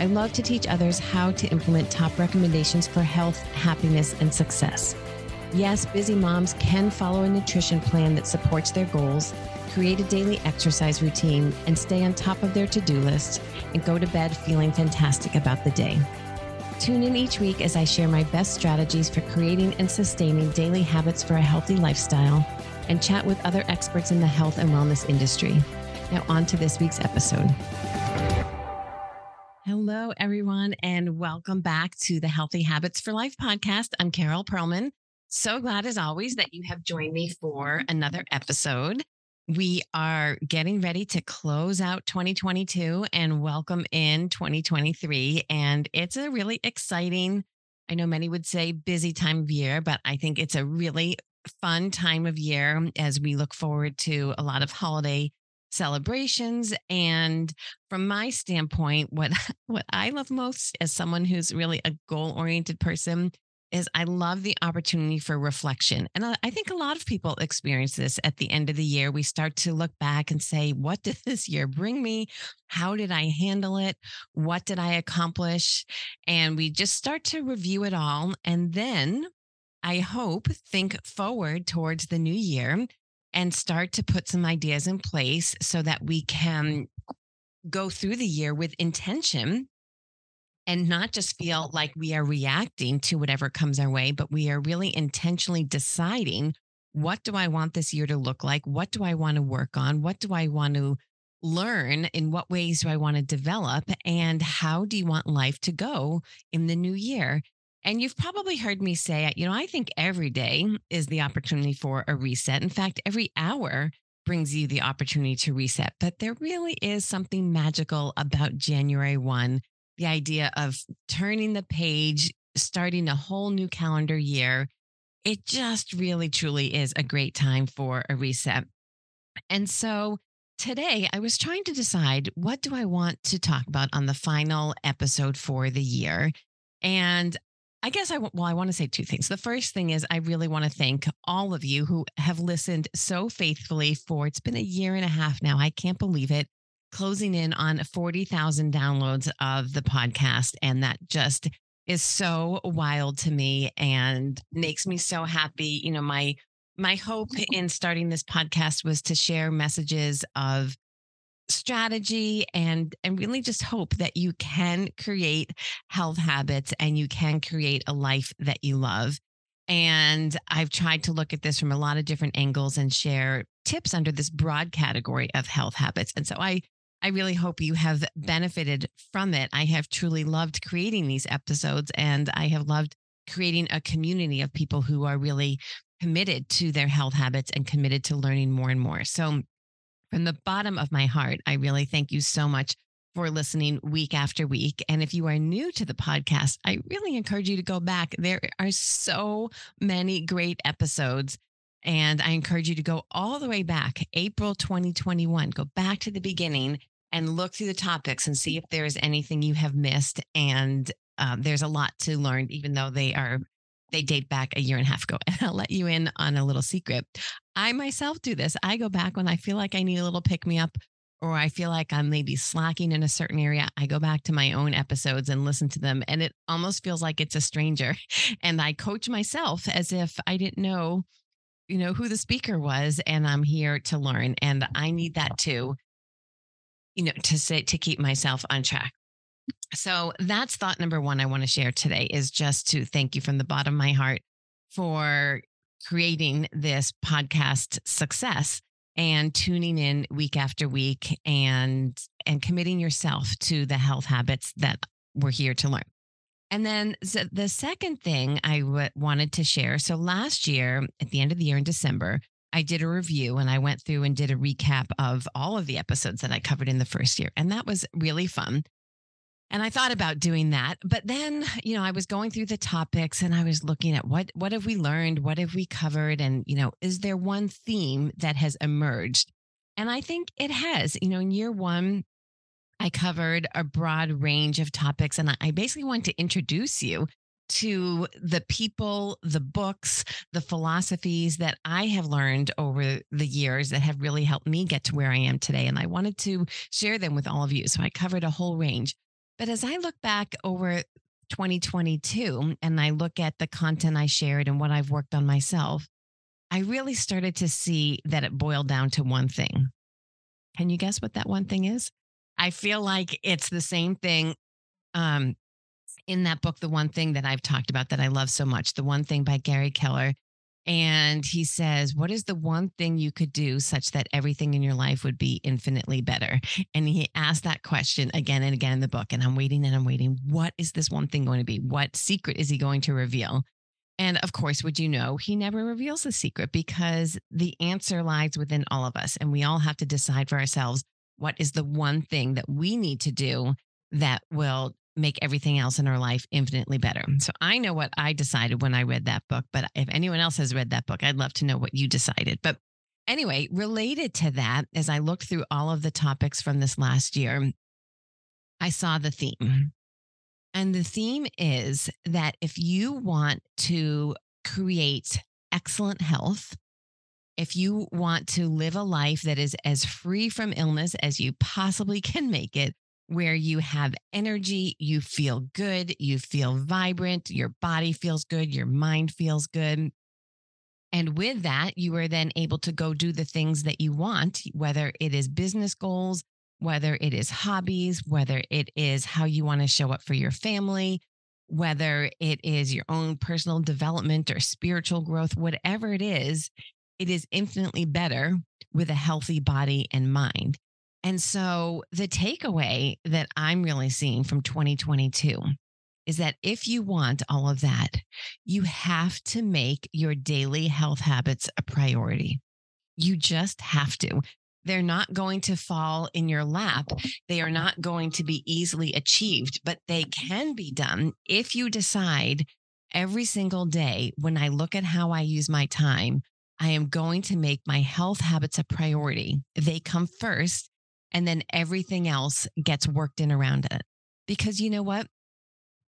I love to teach others how to implement top recommendations for health, happiness, and success. Yes, busy moms can follow a nutrition plan that supports their goals, create a daily exercise routine, and stay on top of their to do list and go to bed feeling fantastic about the day. Tune in each week as I share my best strategies for creating and sustaining daily habits for a healthy lifestyle and chat with other experts in the health and wellness industry. Now, on to this week's episode. Hello, everyone, and welcome back to the Healthy Habits for Life podcast. I'm Carol Perlman. So glad, as always, that you have joined me for another episode. We are getting ready to close out 2022 and welcome in 2023. And it's a really exciting, I know many would say busy time of year, but I think it's a really fun time of year as we look forward to a lot of holiday celebrations and from my standpoint what what I love most as someone who's really a goal oriented person is I love the opportunity for reflection. And I think a lot of people experience this at the end of the year. We start to look back and say, what did this year bring me? How did I handle it? What did I accomplish? And we just start to review it all. And then I hope think forward towards the new year and start to put some ideas in place so that we can go through the year with intention and not just feel like we are reacting to whatever comes our way, but we are really intentionally deciding what do I want this year to look like? What do I want to work on? What do I want to learn? In what ways do I want to develop? And how do you want life to go in the new year? And you've probably heard me say, you know, I think every day is the opportunity for a reset. In fact, every hour brings you the opportunity to reset. But there really is something magical about January 1, the idea of turning the page, starting a whole new calendar year. It just really, truly is a great time for a reset. And so today I was trying to decide what do I want to talk about on the final episode for the year. And I guess I well, I want to say two things. The first thing is I really want to thank all of you who have listened so faithfully for it's been a year and a half now. I can't believe it. Closing in on 40,000 downloads of the podcast. And that just is so wild to me and makes me so happy. You know, my my hope in starting this podcast was to share messages of strategy and and really just hope that you can create health habits and you can create a life that you love and I've tried to look at this from a lot of different angles and share tips under this broad category of health habits and so I I really hope you have benefited from it. I have truly loved creating these episodes and I have loved creating a community of people who are really committed to their health habits and committed to learning more and more. So from the bottom of my heart, I really thank you so much for listening week after week. And if you are new to the podcast, I really encourage you to go back. There are so many great episodes. And I encourage you to go all the way back, April 2021, go back to the beginning and look through the topics and see if there is anything you have missed. And um, there's a lot to learn, even though they are they date back a year and a half ago. And I'll let you in on a little secret. I myself do this. I go back when I feel like I need a little pick me up or I feel like I'm maybe slacking in a certain area. I go back to my own episodes and listen to them. And it almost feels like it's a stranger. And I coach myself as if I didn't know, you know, who the speaker was. And I'm here to learn. And I need that too, you know, to say, to keep myself on track. So that's thought number one I want to share today is just to thank you from the bottom of my heart for creating this podcast success and tuning in week after week and and committing yourself to the health habits that we're here to learn. And then the second thing I w- wanted to share. So last year, at the end of the year in December, I did a review and I went through and did a recap of all of the episodes that I covered in the first year. And that was really fun. And I thought about doing that, but then, you know, I was going through the topics and I was looking at what what have we learned, what have we covered and, you know, is there one theme that has emerged? And I think it has. You know, in year 1, I covered a broad range of topics and I basically want to introduce you to the people, the books, the philosophies that I have learned over the years that have really helped me get to where I am today. And I wanted to share them with all of you. So I covered a whole range. But as I look back over 2022 and I look at the content I shared and what I've worked on myself, I really started to see that it boiled down to one thing. Can you guess what that one thing is? I feel like it's the same thing um, in that book, The One Thing that I've talked about that I love so much, The One Thing by Gary Keller. And he says, What is the one thing you could do such that everything in your life would be infinitely better? And he asked that question again and again in the book. And I'm waiting and I'm waiting. What is this one thing going to be? What secret is he going to reveal? And of course, would you know, he never reveals the secret because the answer lies within all of us. And we all have to decide for ourselves what is the one thing that we need to do that will make everything else in our life infinitely better. Mm. So I know what I decided when I read that book, but if anyone else has read that book, I'd love to know what you decided. But anyway, related to that, as I looked through all of the topics from this last year, I saw the theme. Mm-hmm. And the theme is that if you want to create excellent health, if you want to live a life that is as free from illness as you possibly can make it, where you have energy, you feel good, you feel vibrant, your body feels good, your mind feels good. And with that, you are then able to go do the things that you want, whether it is business goals, whether it is hobbies, whether it is how you want to show up for your family, whether it is your own personal development or spiritual growth, whatever it is, it is infinitely better with a healthy body and mind. And so the takeaway that I'm really seeing from 2022 is that if you want all of that, you have to make your daily health habits a priority. You just have to. They're not going to fall in your lap. They are not going to be easily achieved, but they can be done if you decide every single day when I look at how I use my time, I am going to make my health habits a priority. They come first and then everything else gets worked in around it. Because you know what?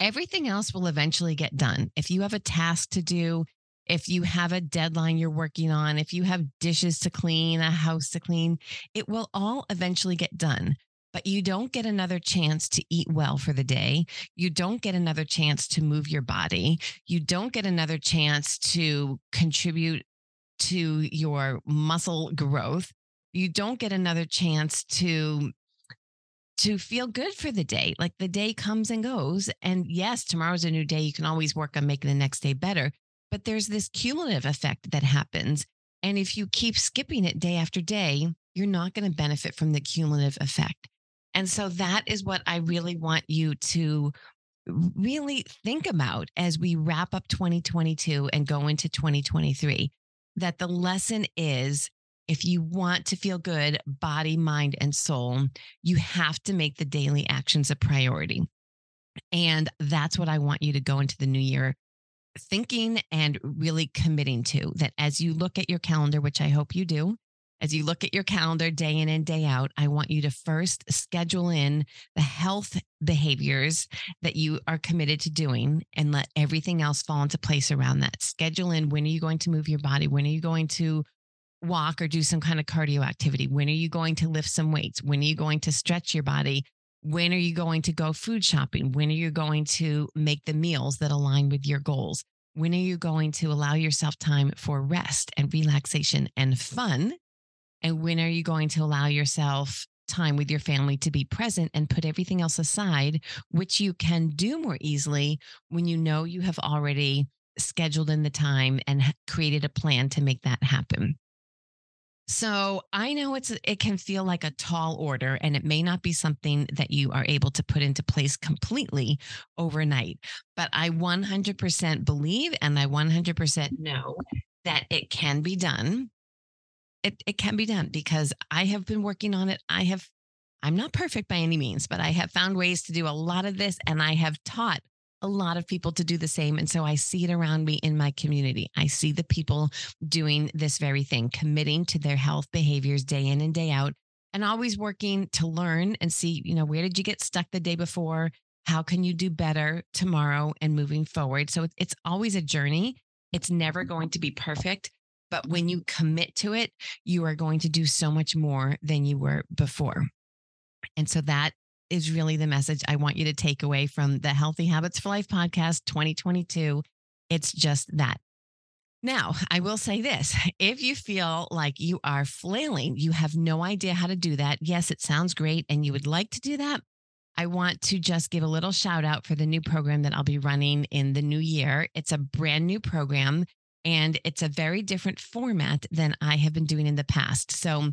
Everything else will eventually get done. If you have a task to do, if you have a deadline you're working on, if you have dishes to clean, a house to clean, it will all eventually get done. But you don't get another chance to eat well for the day. You don't get another chance to move your body. You don't get another chance to contribute to your muscle growth you don't get another chance to to feel good for the day. Like the day comes and goes. And yes, tomorrow's a new day. You can always work on making the next day better. But there's this cumulative effect that happens. And if you keep skipping it day after day, you're not going to benefit from the cumulative effect. And so that is what I really want you to really think about as we wrap up 2022 and go into 2023. That the lesson is if you want to feel good, body, mind, and soul, you have to make the daily actions a priority. And that's what I want you to go into the new year thinking and really committing to that as you look at your calendar, which I hope you do, as you look at your calendar day in and day out, I want you to first schedule in the health behaviors that you are committed to doing and let everything else fall into place around that. Schedule in when are you going to move your body? When are you going to walk or do some kind of cardio activity? When are you going to lift some weights? When are you going to stretch your body? When are you going to go food shopping? When are you going to make the meals that align with your goals? When are you going to allow yourself time for rest and relaxation and fun? And when are you going to allow yourself time with your family to be present and put everything else aside, which you can do more easily when you know you have already scheduled in the time and created a plan to make that happen. So I know it's it can feel like a tall order and it may not be something that you are able to put into place completely overnight. But I 100% believe and I 100% know that it can be done. It it can be done because I have been working on it. I have I'm not perfect by any means, but I have found ways to do a lot of this and I have taught a lot of people to do the same. And so I see it around me in my community. I see the people doing this very thing, committing to their health behaviors day in and day out, and always working to learn and see, you know, where did you get stuck the day before? How can you do better tomorrow and moving forward? So it's always a journey. It's never mm-hmm. going to be perfect. But when you commit to it, you are going to do so much more than you were before. And so that is really the message I want you to take away from the Healthy Habits for Life podcast 2022. It's just that. Now, I will say this if you feel like you are flailing, you have no idea how to do that. Yes, it sounds great, and you would like to do that. I want to just give a little shout out for the new program that I'll be running in the new year. It's a brand new program and it's a very different format than I have been doing in the past. So,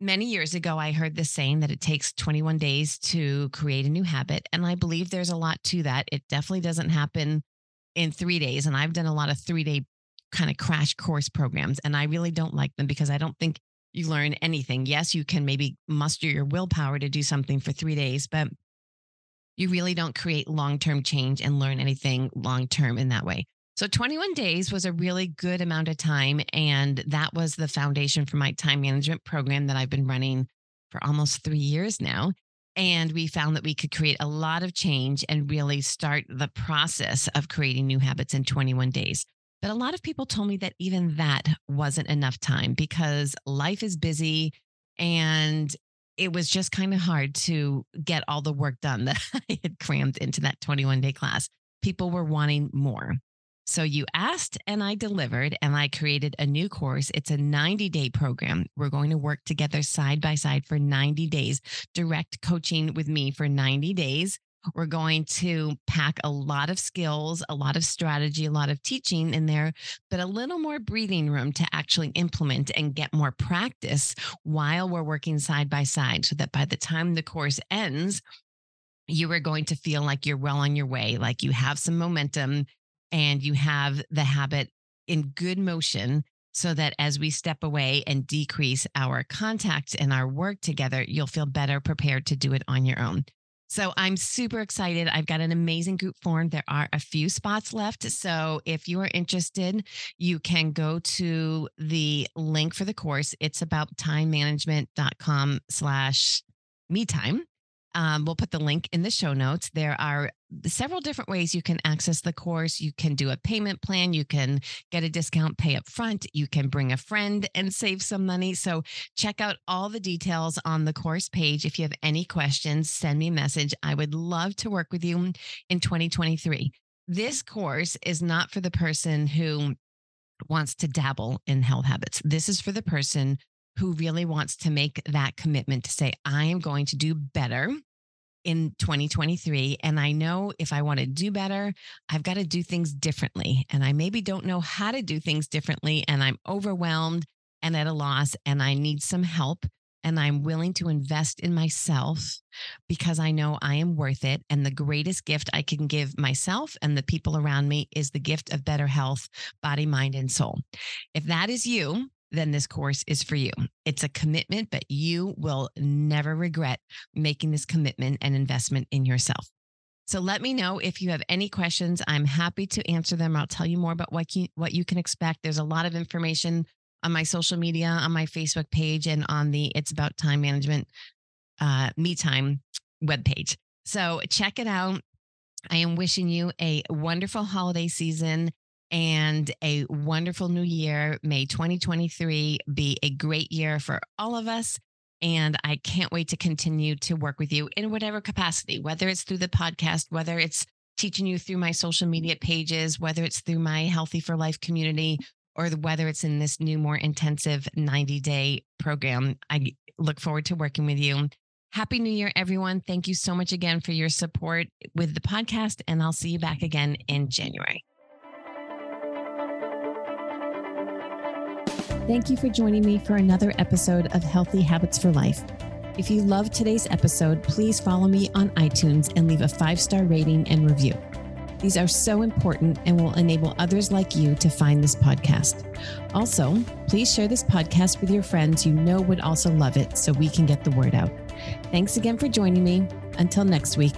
many years ago, I heard this saying that it takes 21 days to create a new habit. And I believe there's a lot to that. It definitely doesn't happen in three days. And I've done a lot of three day kind of crash course programs, and I really don't like them because I don't think you learn anything. Yes, you can maybe muster your willpower to do something for three days, but you really don't create long term change and learn anything long term in that way. So 21 days was a really good amount of time. And that was the foundation for my time management program that I've been running for almost three years now. And we found that we could create a lot of change and really start the process of creating new habits in 21 days. But a lot of people told me that even that wasn't enough time because life is busy and it was just kind of hard to get all the work done that I had crammed into that 21 day class. People were wanting more. So you asked and I delivered, and I created a new course. It's a 90 day program. We're going to work together side by side for 90 days, direct coaching with me for 90 days. We're going to pack a lot of skills, a lot of strategy, a lot of teaching in there, but a little more breathing room to actually implement and get more practice while we're working side by side so that by the time the course ends, you are going to feel like you're well on your way, like you have some momentum and you have the habit in good motion so that as we step away and decrease our contact and our work together, you'll feel better prepared to do it on your own. So I'm super excited. I've got an amazing group formed. There are a few spots left. So if you are interested, you can go to the link for the course. It's about timemanagement.com slash me time. Um, we'll put the link in the show notes. There are several different ways you can access the course. You can do a payment plan. You can get a discount, pay up front. You can bring a friend and save some money. So check out all the details on the course page. If you have any questions, send me a message. I would love to work with you in 2023. This course is not for the person who wants to dabble in health habits. This is for the person who really wants to make that commitment to say, I am going to do better in 2023. And I know if I want to do better, I've got to do things differently. And I maybe don't know how to do things differently. And I'm overwhelmed and at a loss, and I need some help. And I'm willing to invest in myself because I know I am worth it. And the greatest gift I can give myself and the people around me is the gift of better health, body, mind, and soul. If that is you, then this course is for you. It's a commitment, but you will never regret making this commitment and investment in yourself. So let me know if you have any questions. I'm happy to answer them. I'll tell you more about what you, what you can expect. There's a lot of information on my social media, on my Facebook page, and on the It's About Time Management uh, Me Time webpage. So check it out. I am wishing you a wonderful holiday season and a wonderful new year. May 2023 be a great year for all of us. And I can't wait to continue to work with you in whatever capacity, whether it's through the podcast, whether it's teaching you through my social media pages, whether it's through my Healthy for Life community, or whether it's in this new, more intensive 90 day program. I look forward to working with you. Happy New Year, everyone. Thank you so much again for your support with the podcast, and I'll see you back again in January. Thank you for joining me for another episode of Healthy Habits for Life. If you loved today's episode, please follow me on iTunes and leave a five star rating and review. These are so important and will enable others like you to find this podcast. Also, please share this podcast with your friends you know would also love it so we can get the word out. Thanks again for joining me. Until next week.